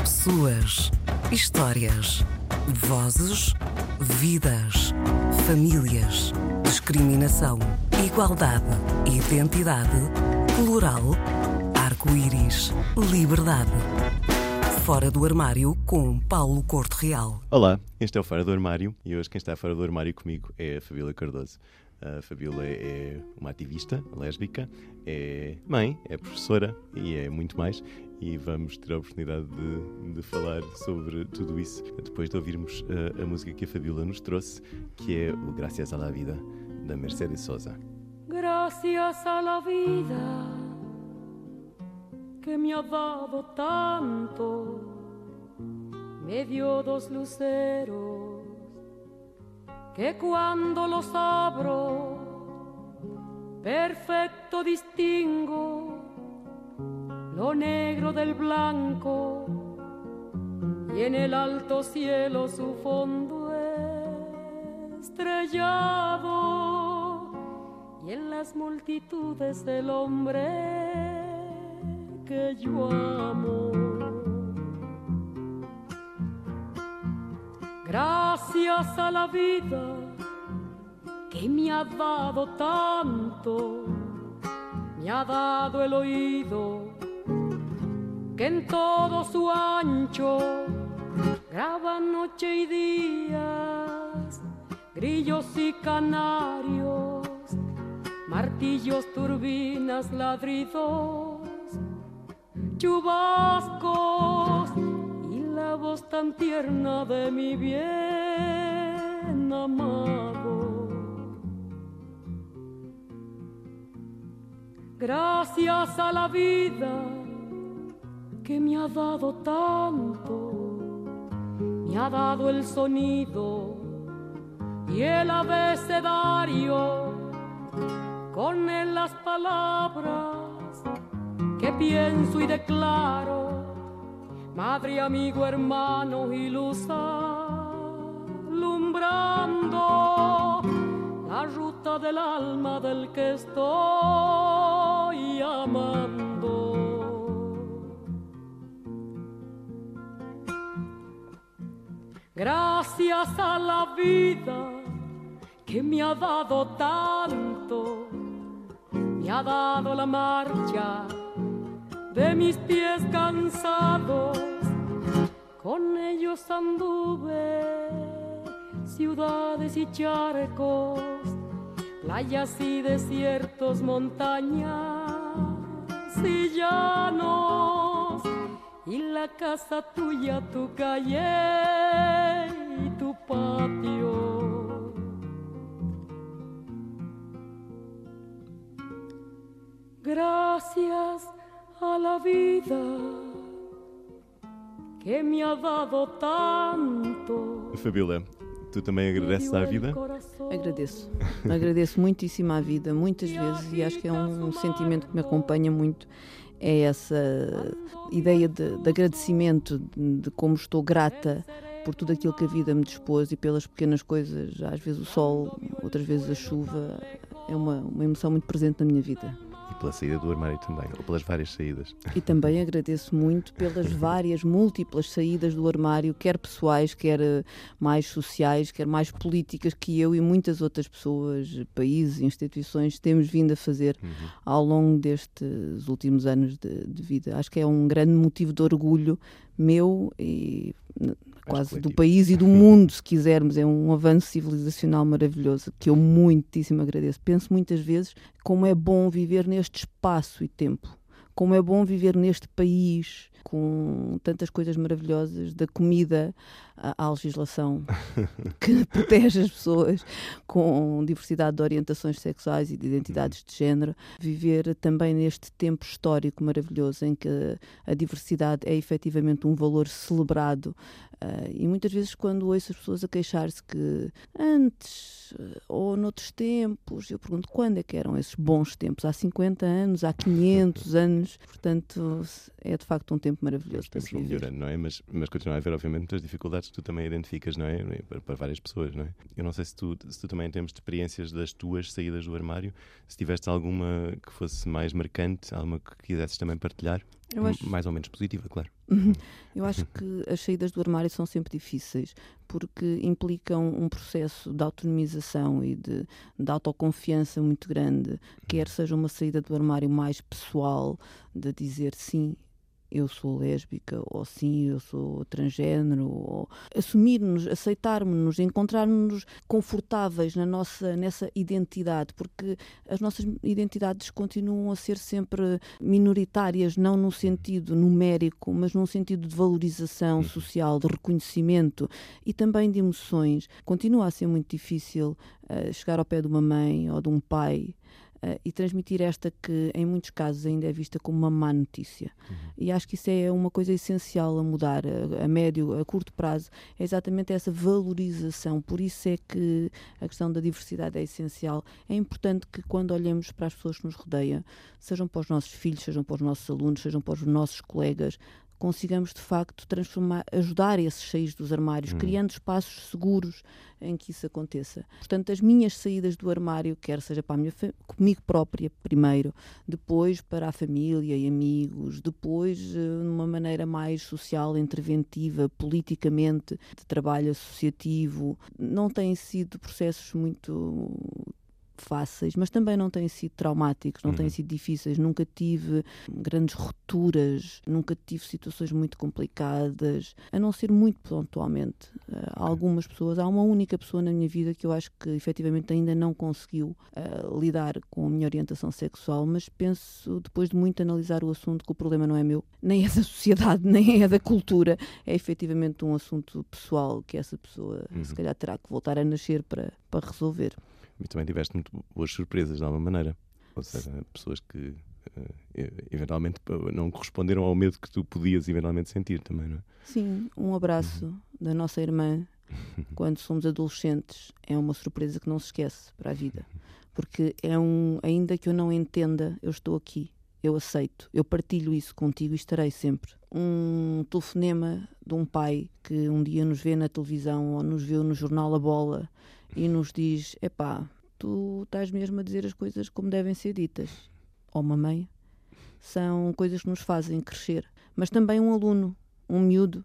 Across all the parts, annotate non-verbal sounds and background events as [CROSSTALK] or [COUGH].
Pessoas, histórias, vozes, vidas, famílias, discriminação, igualdade, identidade, plural, arco-íris, liberdade. Fora do armário com Paulo Corte Real. Olá, este é o Fora do Armário e hoje quem está fora do armário comigo é a Fabíola Cardoso. A Fabíola é uma ativista lésbica, é mãe, é professora e é muito mais. E vamos ter a oportunidade de, de falar sobre tudo isso depois de ouvirmos a, a música que a Fabíola nos trouxe, que é o Gracias a la Vida, da Mercedes Sosa. Gracias a la vida que me ha dado tanto, me dio dos luceros que cuando los abro, perfecto distingo lo negro del blanco y en el alto cielo su fondo estrellado y en las multitudes del hombre que yo amo. Gracias a la vida que me ha dado tanto, me ha dado el oído que en todo su ancho graba noche y días, grillos y canarios, martillos, turbinas, ladridos, chubascos y la voz tan tierna de mi bien amado. Gracias a la vida que me ha dado tanto, me ha dado el sonido y el abecedario, con él las palabras que pienso y declaro, madre, amigo, hermano y luz alumbrando la ruta del alma del que estoy amando. Gracias a la vida que me ha dado tanto, me ha dado la marcha de mis pies cansados, con ellos anduve ciudades y charcos, playas y desiertos, montañas y llanos, y la casa tuya, tu calle y tu patio. Gracias a la vida que me ha dado tanto. Fabíola, tu também agradeces à vida? Agradeço. [LAUGHS] Agradeço muitíssimo à vida, muitas vezes, e acho que é um sentimento que me acompanha muito. É essa ideia de, de agradecimento, de, como estou grata por tudo aquilo que a vida me dispôs e pelas pequenas coisas, às vezes o sol, outras vezes a chuva, é uma, uma emoção muito presente na minha vida. Pela saída do armário também, ou pelas várias saídas. E também agradeço muito pelas várias, múltiplas saídas do armário, quer pessoais, quer eh, mais sociais, quer mais políticas, que eu e muitas outras pessoas, países, instituições, temos vindo a fazer Uhum. ao longo destes últimos anos de, de vida. Acho que é um grande motivo de orgulho meu e quase do país e do [LAUGHS] mundo, se quisermos. É um avanço civilizacional maravilhoso que eu muitíssimo agradeço. Penso muitas vezes como é bom viver neste espaço e tempo. Como é bom viver neste país com tantas coisas maravilhosas, da comida à legislação [LAUGHS] que protege as pessoas com diversidade de orientações sexuais e de identidades de género. Viver também neste tempo histórico maravilhoso em que a diversidade é efetivamente um valor celebrado. ah, e muitas vezes, quando ouço as pessoas a queixar-se que antes eh, ou noutros tempos, eu pergunto quando é que eram esses bons tempos? Há 50 anos, há 500 [LAUGHS] anos? Portanto, é de facto um tempo tempo maravilhoso vão viver. melhorando, não é? Mas, mas continua a haver, obviamente, muitas dificuldades que tu também identificas, não é? Para, para várias pessoas, não é? Eu não sei se tu, se tu também, em termos de experiências das tuas saídas do armário, se tiveste alguma que fosse mais marcante, alguma que quisesses também partilhar, acho- mais ou menos positiva, claro. Eu acho que as saídas do armário são sempre difíceis porque implicam um processo de autonomização e de, de autoconfiança muito grande, quer seja uma saída do armário mais pessoal, de dizer sim. Eu sou lésbica, ou sim, eu sou transgênero, ou assumir-nos, aceitarmos-nos, encontrarmos-nos confortáveis na nossa, nessa identidade, porque as nossas identidades continuam a ser sempre minoritárias, não no sentido numérico, mas num sentido de valorização social, de reconhecimento e também de emoções. Continua a ser muito difícil eh, chegar ao pé de uma mãe ou de um pai eh, e transmitir esta que, em muitos casos, ainda é vista como uma má notícia. E acho que isso é uma coisa essencial a mudar a, a médio, a curto prazo, é exatamente essa valorização. Por isso é que a questão da diversidade é essencial. É importante que, quando olhamos para as pessoas que nos rodeiam, sejam para os nossos filhos, sejam para os nossos alunos, sejam para os nossos colegas, consigamos de facto transformar, ajudar esses saídos dos armários, criando espaços seguros em que isso aconteça. Portanto, as minhas saídas do armário, quer seja para a minha comigo própria primeiro, depois para a família e amigos, depois eh, numa maneira mais social, interventiva, politicamente, de trabalho associativo, não têm sido processos muito fáceis, mas também não têm sido traumáticos, não têm sido difíceis. Nunca tive grandes rupturas, nunca tive situações muito complicadas, a não ser muito pontualmente. Eh, Há algumas pessoas, há uma única pessoa na minha vida que eu acho que efetivamente ainda não conseguiu eh, lidar com a minha orientação sexual, mas penso, depois de muito analisar o assunto, que o problema não é meu, nem é da [LAUGHS] sociedade, nem é da cultura, é efetivamente um assunto pessoal que essa pessoa se calhar terá que voltar a nascer para, para resolver. E também tiveste muito boas surpresas, de alguma maneira. Ou seja, pessoas que eh, eventualmente não corresponderam ao medo que tu podias eventualmente sentir também, não é? Sim, um abraço da nossa irmã [LAUGHS] quando somos adolescentes é uma surpresa que não se esquece para a vida. [LAUGHS] Porque é um, ainda que eu não entenda, eu estou aqui, eu aceito, eu partilho isso contigo e estarei sempre. Um telefonema de um pai que um dia nos vê na televisão ou nos viu no jornal A Bola e nos diz: Epá, tu estás mesmo a dizer as coisas como devem ser ditas. Ou uma mãe. São coisas que nos fazem crescer. Mas também um aluno, um miúdo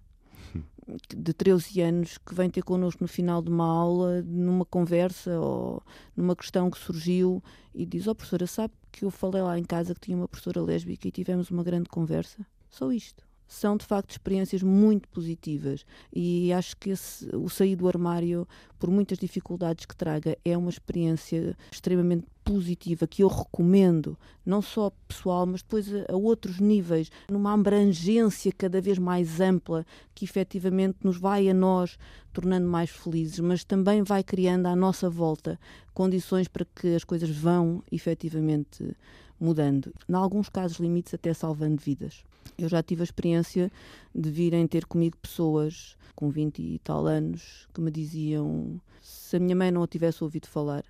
de 13 anos que vem ter connosco no final de uma aula, numa conversa ou numa questão que surgiu e diz: Ó professora, sabe que eu falei lá em casa que tinha uma professora lésbica e tivemos uma grande conversa? Só isto. São de facto experiências muito positivas e acho que esse, o sair do armário, por muitas dificuldades que traga, é uma experiência extremamente positiva que eu recomendo, não só pessoal, mas depois a, a outros níveis, numa abrangência cada vez mais ampla que efetivamente nos vai a nós tornando mais felizes, mas também vai criando à nossa volta condições para que as coisas vão efetivamente mudando. Em alguns casos limites até salvando vidas. Eu já tive a experiência de virem ter comigo pessoas com 20 e tal anos que me diziam se a minha mãe não a tivesse ouvido falar,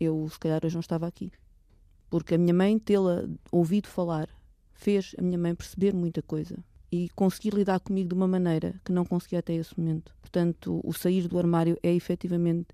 eu se calhar hoje não estava aqui. Porque a minha mãe tê-la ouvido falar fez a minha mãe perceber muita coisa e conseguir lidar comigo de uma maneira que não conseguia até esse momento. Portanto, o sair do armário é efetivamente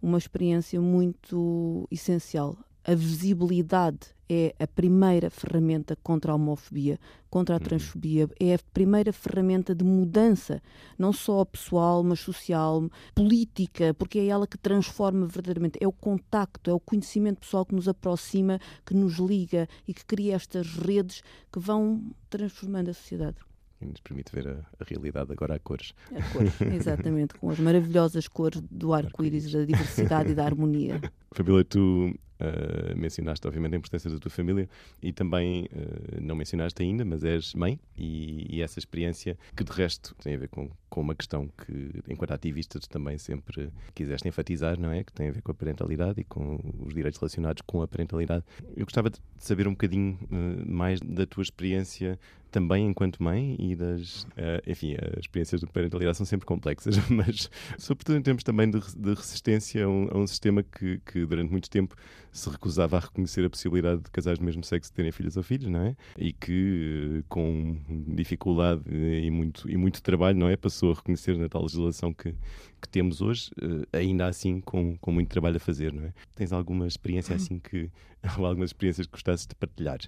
uma experiência muito essencial. A visibilidade é a primeira ferramenta contra a homofobia, contra a transfobia, é a primeira ferramenta de mudança, não só pessoal, mas social, política, porque é ela que transforma verdadeiramente. É o contacto, é o conhecimento pessoal que nos aproxima, que nos liga e que cria estas redes que vão transformando a sociedade. E nos permite ver a, a realidade agora a cores. A cores, [LAUGHS] exatamente, com as maravilhosas cores do arco-íris, da diversidade e da harmonia. [LAUGHS] Fabíola, tu ah, mencionaste obviamente a importância da tua família e também ah, não mencionaste ainda, mas és mãe e, e essa experiência que de resto tem a ver com, com uma questão que enquanto ativista também sempre quiseste enfatizar, não é? Que tem a ver com a parentalidade e com os direitos relacionados com a parentalidade. Eu gostava de saber um bocadinho ah, mais da tua experiência também enquanto mãe e das. ah, enfim, as experiências de parentalidade são sempre complexas, [LAUGHS] mas sobretudo em termos também de, de resistência a um, a um sistema que, que durante muito tempo se recusava a reconhecer a possibilidade de casais do mesmo sexo terem filhos ou filhos, não é? E que, com dificuldade e muito, e muito trabalho, não é? Passou a reconhecer na tal legislação que, que temos hoje, ainda assim com, com muito trabalho a fazer, não é? Tens alguma experiência [LAUGHS] assim que, ou [LAUGHS] algumas experiências que gostasses de partilhar?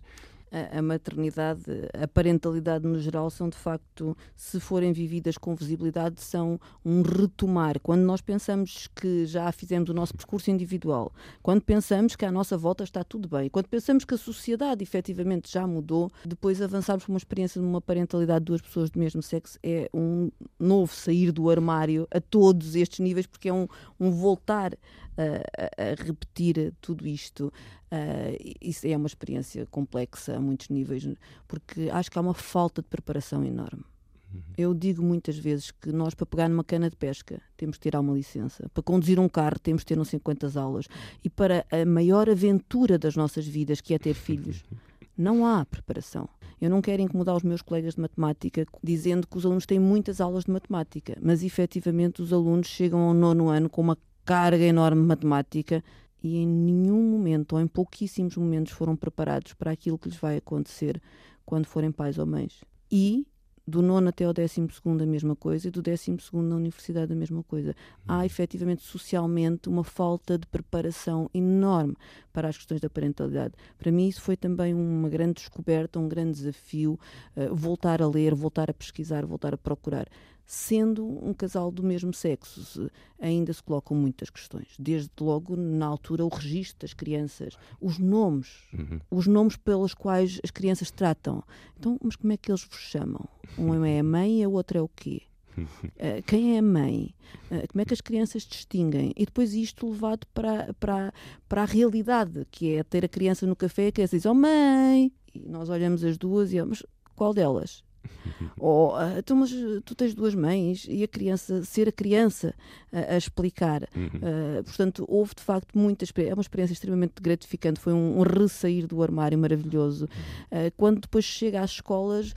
A, maternidade, a parentalidade no geral, são de facto, se forem vividas com visibilidade, são um retomar. Quando nós pensamos que já fizemos o nosso percurso individual, quando pensamos que à nossa volta está tudo bem, quando pensamos que a sociedade efetivamente já mudou, depois avançarmos para uma experiência de uma parentalidade de duas pessoas do mesmo sexo é um novo sair do armário a todos estes níveis, porque é um, um voltar a, a, repetir tudo isto. Uh, isso é uma experiência complexa a muitos níveis, porque acho que há uma falta de preparação enorme. Uhum. Eu digo muitas vezes que nós, para pegar numa cana de pesca, temos de tirar uma licença. Para conduzir um carro, temos de ter não sei quantas aulas. E para a maior aventura das nossas vidas, que é ter filhos, [LAUGHS] não há preparação. Eu não quero incomodar os meus colegas de matemática dizendo que os alunos têm muitas aulas de matemática, mas efetivamente os alunos chegam ao nono ano com uma carga enorme de matemática e em nenhum momento, ou em pouquíssimos momentos, foram preparados para aquilo que lhes vai acontecer quando forem pais ou mães. E do nono até ao décimo segundo a mesma coisa e do décimo segundo na universidade a mesma coisa. Há efetivamente socialmente uma falta de preparação enorme para as questões da parentalidade. Para mim isso foi também uma grande descoberta, um grande desafio, uh, voltar a ler, voltar a pesquisar, voltar a procurar sendo um casal do mesmo sexo, se, ainda se colocam muitas questões. Desde logo, na altura, o registro das crianças, os nomes, uhum. os nomes pelos quais as crianças tratam. Então, mas como é que eles vos chamam? Um é a mãe e a outra é o quê? Uh, [LAUGHS] quem é a mãe? Uh, como é que as crianças distinguem? E depois isto levado para, para, para a realidade, que é ter a criança no café, que é diz, oh mãe! E nós olhamos as duas e, oh, mas qual delas? [LAUGHS] Ou, uh, então, mas tu tens duas mães e a criança, ser a criança uh, a explicar. Uhum. Uh, portanto, houve de facto muitas É uma experiência extremamente gratificante. Foi um, um ressair do armário maravilhoso. Uhum. quando depois chega às escolas,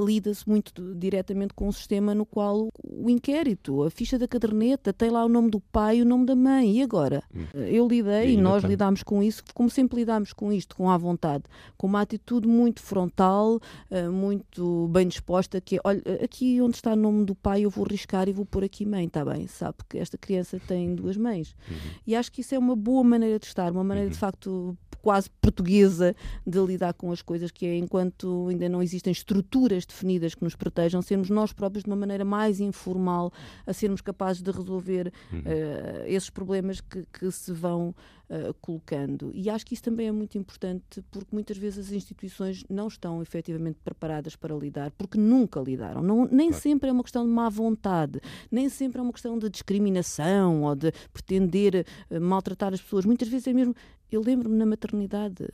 lida-se muito diretamente com o sistema no qual o inquérito, a ficha da caderneta, tem lá o nome do pai e o nome da mãe. E agora? Hum. Eu lidei e, nós lidámos com isso, como sempre lidámos com isto, com a vontade, com uma atitude muito frontal, eh, muito bem disposta, que é, olha, aqui onde está o nome do pai eu vou riscar e vou pôr aqui mãe, está bem, sabe que esta criança tem duas mães. Uhum. E acho que isso é uma boa maneira de estar, uma maneira uhum. de facto quase portuguesa de lidar com as coisas, que é enquanto ainda não existem estruturas definidas que nos protejam, sermos nós próprios de uma maneira mais informal a sermos capazes de resolver uhum. uh, esses problemas que, que se vão uh, colocando. E acho que isso também é muito importante porque muitas vezes as instituições não estão efetivamente preparadas para lidar, porque nunca lidaram. Não, nem claro. sempre é uma questão de má vontade, nem sempre é uma questão de discriminação ou de pretender uh, maltratar as pessoas. Muitas vezes é mesmo eu lembro-me na maternidade,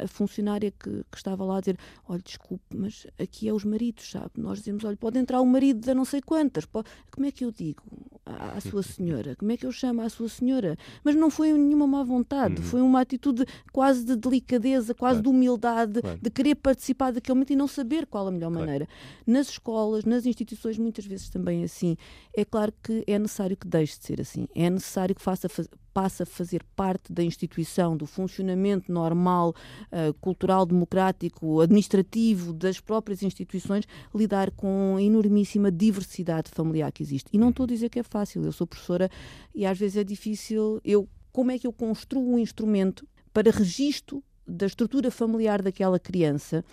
a, funcionária que, que, estava lá a dizer: Olha, desculpe, mas aqui é os maridos, sabe? Nós dizemos: Olha, pode entrar o marido de não sei quantas. Pode... Como é que eu digo à, à, sua [LAUGHS] senhora? Como é que eu chamo à sua senhora? Mas não foi nenhuma má vontade, uhum. foi uma atitude quase de delicadeza, quase claro. de humildade, claro. de querer participar daquele momento e não saber qual a melhor claro. maneira. Nas escolas, nas instituições, muitas vezes também assim. É claro que é necessário que deixe de ser assim. É necessário que faça passa a fazer parte da instituição, do funcionamento normal, uh, cultural, democrático, administrativo das próprias instituições, lidar com a enormíssima diversidade familiar que existe. E não estou a dizer que é fácil, eu sou professora e às vezes é difícil. Eu, como é que eu construo um instrumento para registro da estrutura familiar daquela criança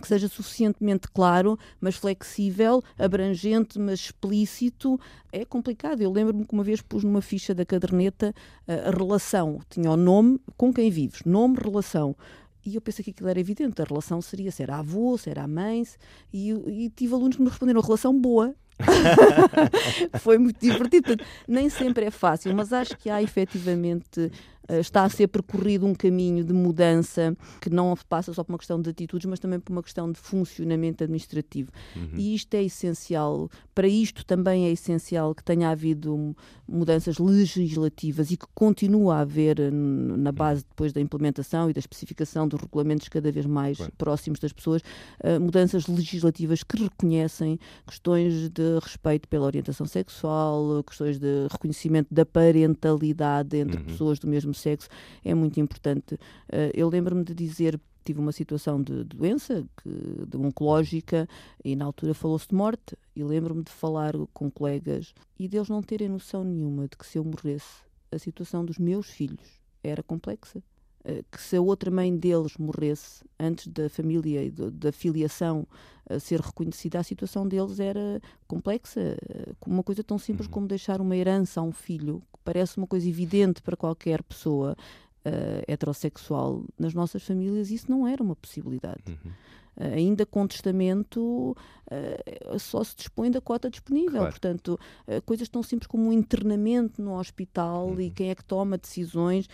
que seja suficientemente claro, mas flexível, abrangente, mas explícito, é complicado. Eu lembro-me que uma vez pus numa ficha da caderneta eh, a relação, tinha o nome com quem vives, nome, relação. E eu pensei que aquilo era evidente, a relação seria se era avô, se era mãe, e, e tive alunos que me responderam relação boa, [LAUGHS] foi muito divertido. Nem sempre é fácil, mas acho que há efetivamente está a ser percorrido um caminho de mudança que não passa só por uma questão de atitudes, mas também por uma questão de funcionamento administrativo. Uhum. E isto é essencial. Para isto também é essencial que tenha havido mudanças legislativas e que continue a haver na base depois da implementação e da especificação dos regulamentos cada vez mais próximos das pessoas, uh, mudanças legislativas que reconhecem questões de respeito pela orientação sexual, questões de reconhecimento da parentalidade entre uhum. pessoas do mesmo sexo é muito importante. Uh, eu lembro-me de dizer tive uma situação de, doença, que, de oncológica, e na altura falou-se de morte. E lembro-me de falar com colegas e deles não terem noção nenhuma de que se eu morresse, a situação dos meus filhos era complexa. Eh, que se a outra mãe deles morresse antes da família e da filiação a ser reconhecida, a situação deles era complexa. Eh, uma coisa tão simples uhum. como deixar uma herança a um filho, que parece uma coisa evidente para qualquer pessoa, uh, heterossexual, nas nossas famílias isso não era uma possibilidade. Uhum. Ainda com testamento uh, só se dispõe da cota disponível. Claro. Portanto, coisas tão simples como um internamento no hospital uhum. e quem é que toma decisões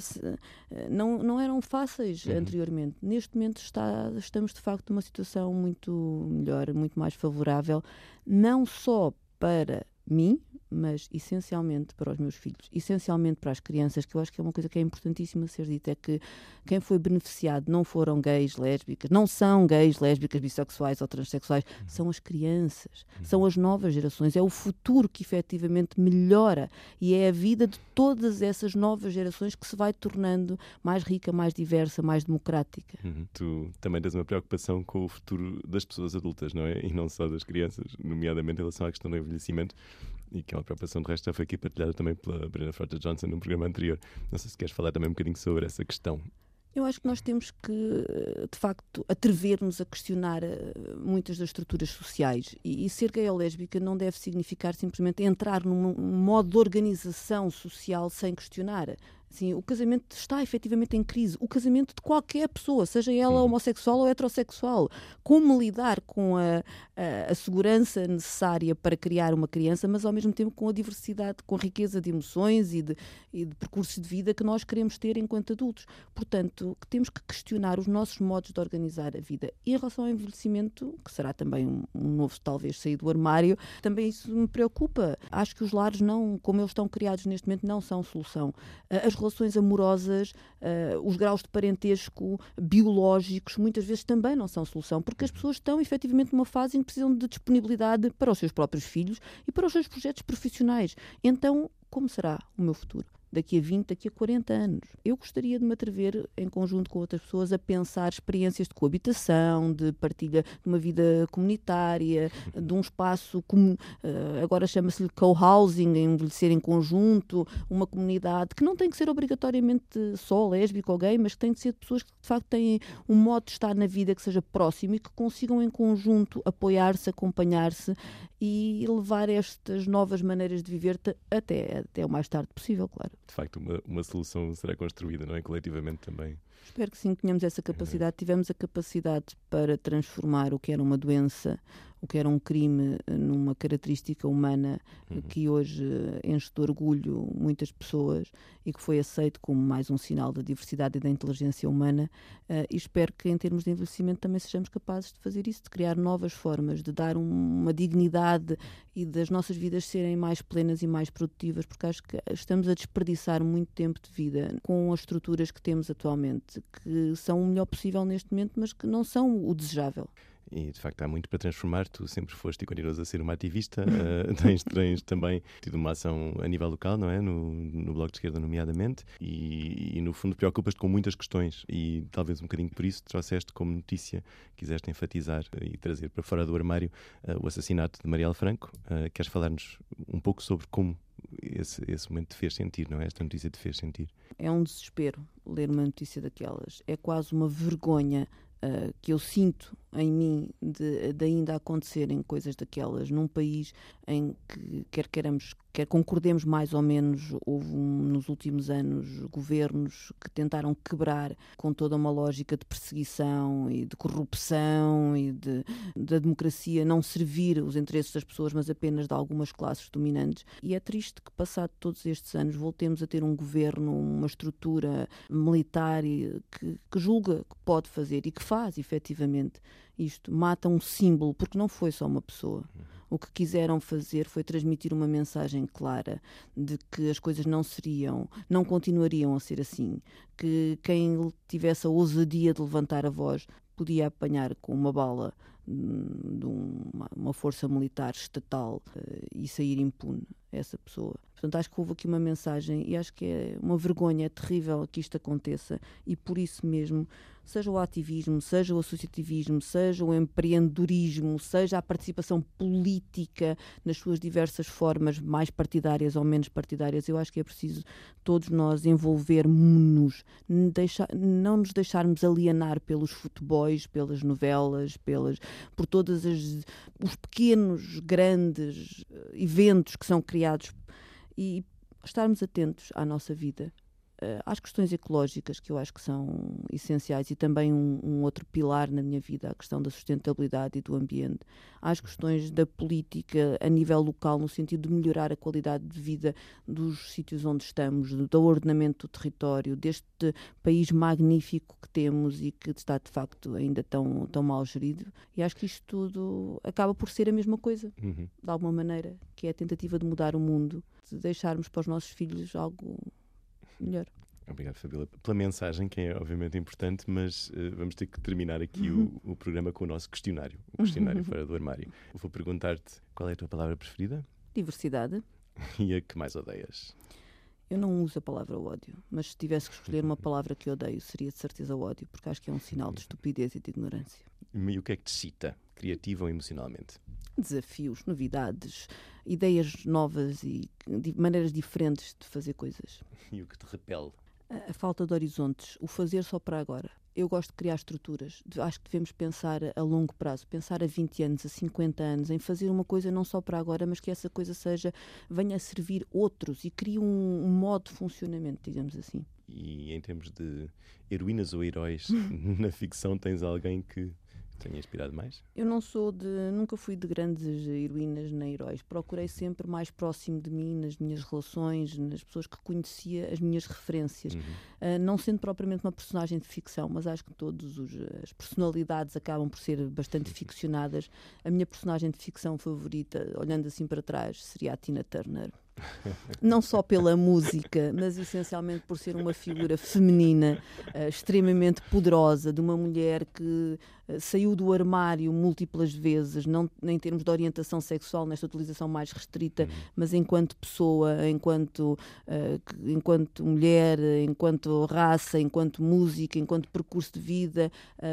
se, não, não eram fáceis uhum. anteriormente. Neste momento está, estamos de facto numa situação muito melhor, muito mais favorável, não só para mim, mas essencialmente para os meus filhos, essencialmente para as crianças, que eu acho que é uma coisa que é importantíssima ser dita, é que quem foi beneficiado não foram gays, lésbicas, não são gays, lésbicas, bissexuais ou transexuais, uhum. são as crianças, uhum. são as novas gerações, é o futuro que efetivamente melhora e é a vida de todas essas novas gerações que se vai tornando mais rica, mais diversa, mais democrática. Uhum. Tu também tens uma preocupação com o futuro das pessoas adultas, não é? E não só das crianças, nomeadamente em relação à questão do envelhecimento e que é uma preocupação de resto já foi aqui partilhada também pela Brenda Frota Johnson num programa anterior. Não sei se queres falar também um bocadinho sobre essa questão. Eu acho que nós temos que, de facto, atrever-nos a questionar eh, muitas das estruturas sociais. E, e, ser gay ou lésbica não deve significar simplesmente entrar num modo de organização social sem questionar. Sim, o casamento está efetivamente em crise. O casamento de qualquer pessoa, seja ela uhum. homossexual ou heterossexual. Como lidar com a, a, a, segurança necessária para criar uma criança, mas ao mesmo tempo com a diversidade, com a riqueza de emoções e de, e de percursos de vida que nós queremos ter enquanto adultos. Portanto, que temos que questionar os nossos modos de organizar a vida. E em relação ao envelhecimento, que será também um, um novo, talvez, sair do armário, também isso me preocupa. Acho que os lares, não, como eles estão criados neste momento, não são solução. As relações amorosas, uh, os graus de parentesco biológicos, muitas vezes também não são solução, porque as pessoas estão efetivamente numa fase em que precisam de disponibilidade para os seus próprios filhos e para os seus projetos profissionais. Então, como será o meu futuro? Daqui a 20, daqui a 40 anos. Eu gostaria de me atrever, em conjunto com outras pessoas, a pensar experiências de coabitação, de partilha de uma vida comunitária, de um espaço, comum, eh, agora chama-se-lhe co-housing, envelhecer em conjunto, uma comunidade que não tem que ser obrigatoriamente só lésbico ou gay, mas que tem de ser de pessoas que de facto têm um modo de estar na vida que seja próximo e que consigam em conjunto apoiar-se, acompanhar-se e levar estas novas maneiras de viver até, até o mais tarde possível, claro de facto uma, uma solução será construída, não é? Coletivamente também. Espero que sim, que tenhamos essa capacidade. Tivemos a capacidade para transformar o que era uma doença o que era um crime eh, numa característica humana uhum. que hoje eh, enche de orgulho muitas pessoas e que foi aceito como mais um sinal da diversidade e da inteligência humana. Uh, e espero que, em termos de envelhecimento, também sejamos capazes de fazer isso, de criar novas formas, de dar um, uma dignidade e das nossas vidas serem mais plenas e mais produtivas, porque acho que estamos a desperdiçar muito tempo de vida com as estruturas que temos atualmente, que são o melhor possível neste momento, mas que não são o desejável e de facto há muito para transformar. Tu sempre foste e continuas a ser uma ativista. uh, [LAUGHS] tens, tens também tido uma ação a nível local, não é? No, no Bloco de Esquerda, nomeadamente, e, e no fundo preocupas-te com muitas questões e talvez um bocadinho por isso trouxeste como notícia, quiseste enfatizar e trazer para fora do armário uh, o assassinato de Marielle Franco. Uh, queres falar-nos um pouco sobre como esse, esse momento te fez sentir, não é? Esta notícia te fez sentir? É um desespero ler uma notícia daquelas. É quase uma vergonha uh, que eu sinto em mim de, de, ainda acontecerem coisas daquelas num país em que quer queiramos, quer concordemos mais ou menos, houve um, nos últimos anos governos que tentaram quebrar com toda uma lógica de perseguição e de corrupção e de, da democracia não servir os interesses das pessoas, mas apenas de algumas classes dominantes. E é triste que, passado todos estes anos, voltemos a ter um governo, uma estrutura militar que, que julga que pode fazer e que faz efetivamente isto, mata um símbolo, porque não foi só uma pessoa. O que quiseram fazer foi transmitir uma mensagem clara de que as coisas não seriam, não continuariam a ser assim, que quem tivesse a ousadia de levantar a voz podia apanhar com uma bala hum, de uma, uma força militar estatal uh, e sair impune essa pessoa. Portanto, acho que houve aqui uma mensagem e acho que é uma vergonha, é terrível que isto aconteça e por isso mesmo, seja o ativismo, seja o associativismo, seja o empreendedorismo, seja a participação política nas suas diversas formas, mais partidárias ou menos partidárias, eu acho que é preciso todos nós envolvermos-nos, não nos deixarmos alienar pelos futebols, pelas novelas, pelas, por todos os pequenos, grandes eh, eventos que são criados e estarmos atentos à nossa vida, às questões ecológicas que eu acho que são essenciais e também um, um, outro pilar na minha vida, a questão da sustentabilidade e do ambiente, às questões da política a nível local, no sentido de melhorar a qualidade de vida dos sítios onde estamos, do ordenamento do território, deste país magnífico que temos e que está de facto ainda tão, tão mal gerido. E acho que isto tudo acaba por ser a mesma coisa, uhum. de alguma maneira, que é a tentativa de mudar o mundo, de deixarmos para os nossos filhos algo melhor. Obrigado, Fabíola, pela mensagem, que é obviamente importante, mas uh, vamos ter que terminar aqui uhum. o, o, programa com o nosso questionário, o questionário uhum. [LAUGHS] fora do armário. Vou perguntar-te qual é a tua palavra preferida? Diversidade. [LAUGHS] E a que mais odeias? Eu não uso a palavra ódio, mas se tivesse que escolher uma palavra que odeio, seria de certeza ódio, porque acho que é um sinal de estupidez e de ignorância. E o que é que te cita, criativo ou emocionalmente? Desafios, novidades, ideias novas e maneiras diferentes de fazer coisas. [LAUGHS] E o que te repele? A, a falta de horizontes, o fazer só para agora. Eu gosto de criar estruturas. Acho que devemos pensar a longo prazo, pensar a 20 anos, a 50 anos, em fazer uma coisa não só para agora, mas que essa coisa seja venha a servir outros e crie um, um modo de funcionamento, digamos assim. E em termos de heroínas ou heróis [LAUGHS] na ficção, tens alguém que tenha inspirado mais? Eu não sou de. Nunca fui de grandes heroínas nem heróis. Procurei sempre mais próximo de mim, nas minhas relações, nas pessoas que conhecia, as minhas referências. Uhum. Uh, não sendo propriamente uma personagem de ficção, mas acho que todas as personalidades acabam por ser bastante [LAUGHS] ficcionadas. A minha personagem de ficção favorita, olhando assim para trás, seria a Tina Turner não só pela música, mas essencialmente por ser uma figura feminina uh, extremamente poderosa, de uma mulher que uh, saiu do armário múltiplas vezes, não em termos de orientação sexual, nesta utilização mais restrita, uhum. mas enquanto pessoa, enquanto, uh, enquanto mulher, enquanto raça, enquanto música, enquanto percurso de vida,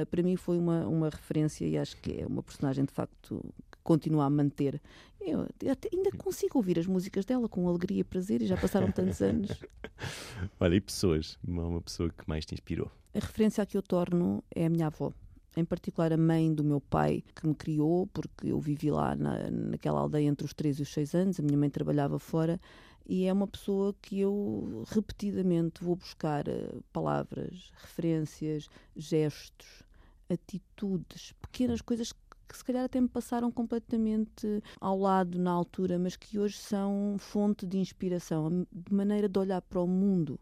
para mim foi uma, uma referência e acho que é uma personagem de facto continua a manter eu ainda consigo ouvir as músicas dela com alegria e prazer e já passaram tantos anos. [LAUGHS] Olha, e pessoas? Uma, pessoa que mais te inspirou? A referência a que eu torno é a minha avó em particular a mãe do meu pai que me criou, porque eu vivi lá na, naquela aldeia entre os 3 e os 6 anos, a minha mãe trabalhava fora, e é uma pessoa que eu repetidamente vou buscar uh, palavras, referências, gestos, atitudes, pequenas coisas que se calhar até me passaram completamente ao lado na altura, mas que hoje são fonte de inspiração, de maneira de olhar para o mundo,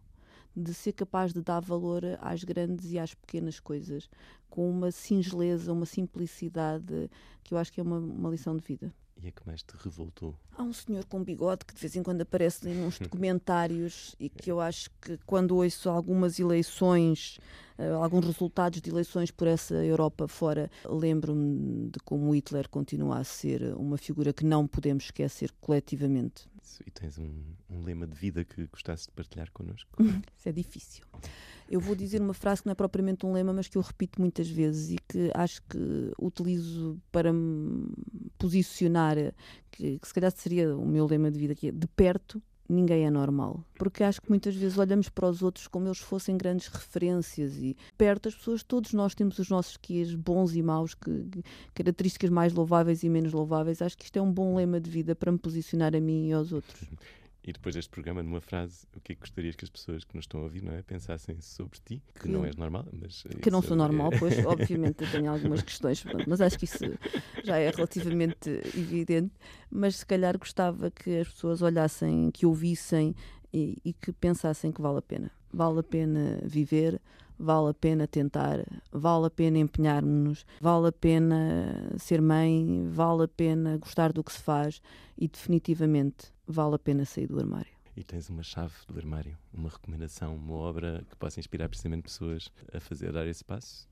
de ser capaz de dar valor às grandes e às pequenas coisas, com uma singeleza, uma simplicidade que eu acho que é uma, uma lição de vida. E é que mais te revoltou? Há um senhor com bigode que de vez em quando aparece em uns [LAUGHS] documentários e que eu acho que quando ouço algumas eleições, uh, alguns resultados de eleições por essa Europa fora, lembro-me de como Hitler continua a ser uma figura que não podemos esquecer coletivamente. E tens um, um lema de vida que gostasse de partilhar connosco? [LAUGHS] Isso é difícil. Eu vou dizer uma frase que não é propriamente um lema, mas que eu repito muitas vezes e que acho que utilizo para me posicionar, que, que se calhar seria o meu lema de vida, que é de perto ninguém é normal. Porque acho que muitas vezes olhamos para os outros como eles fossem grandes referências e perto as pessoas, todos nós temos os nossos quias bons e maus, que, características mais louváveis e menos louváveis. Acho que isto é um bom lema de vida para me posicionar a mim e aos outros. E depois deste programa, numa frase, o que é que gostarias que as pessoas que nos estão a ouvir não é, pensassem sobre ti? Que, que não és normal, mas. Que não sou é... normal, [LAUGHS] pois, obviamente tenho algumas questões, mas acho que isso já é relativamente evidente. Mas se calhar gostava que as pessoas olhassem, que ouvissem e, e que pensassem que vale a pena. Vale a pena viver, vale a pena tentar, vale a pena empenhar-nos, vale a pena ser mãe, vale a pena gostar do que se faz e definitivamente vale a pena sair do armário. E tens uma chave do armário, uma recomendação, uma obra que possa inspirar precisamente pessoas a fazer, a dar esse passo?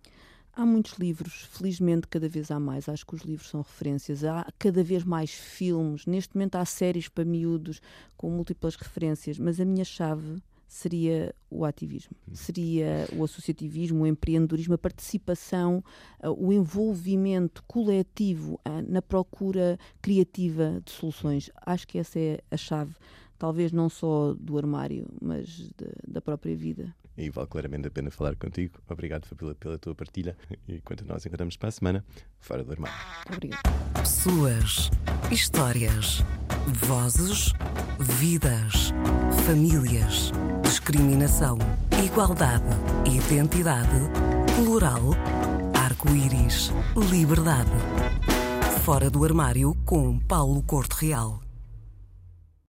Há muitos livros, felizmente cada vez há mais. Acho que os livros são referências. Há cada vez mais filmes. Neste momento há séries para miúdos com múltiplas referências, mas a minha chave seria o ativismo, seria o associativismo, o empreendedorismo, a participação, eh, o envolvimento coletivo eh, na procura criativa de soluções. Acho que essa é a chave, talvez não só do armário, mas de, da própria vida. E vale claramente a pena falar contigo. Obrigado pela, pela tua partilha. E quanto nós encontramos para a semana, fora do armário. Obrigada. Pessoas, histórias, vozes, vidas, famílias, discriminação, igualdade, identidade, plural, arco-íris, liberdade. Fora do armário com Paulo Corte Real.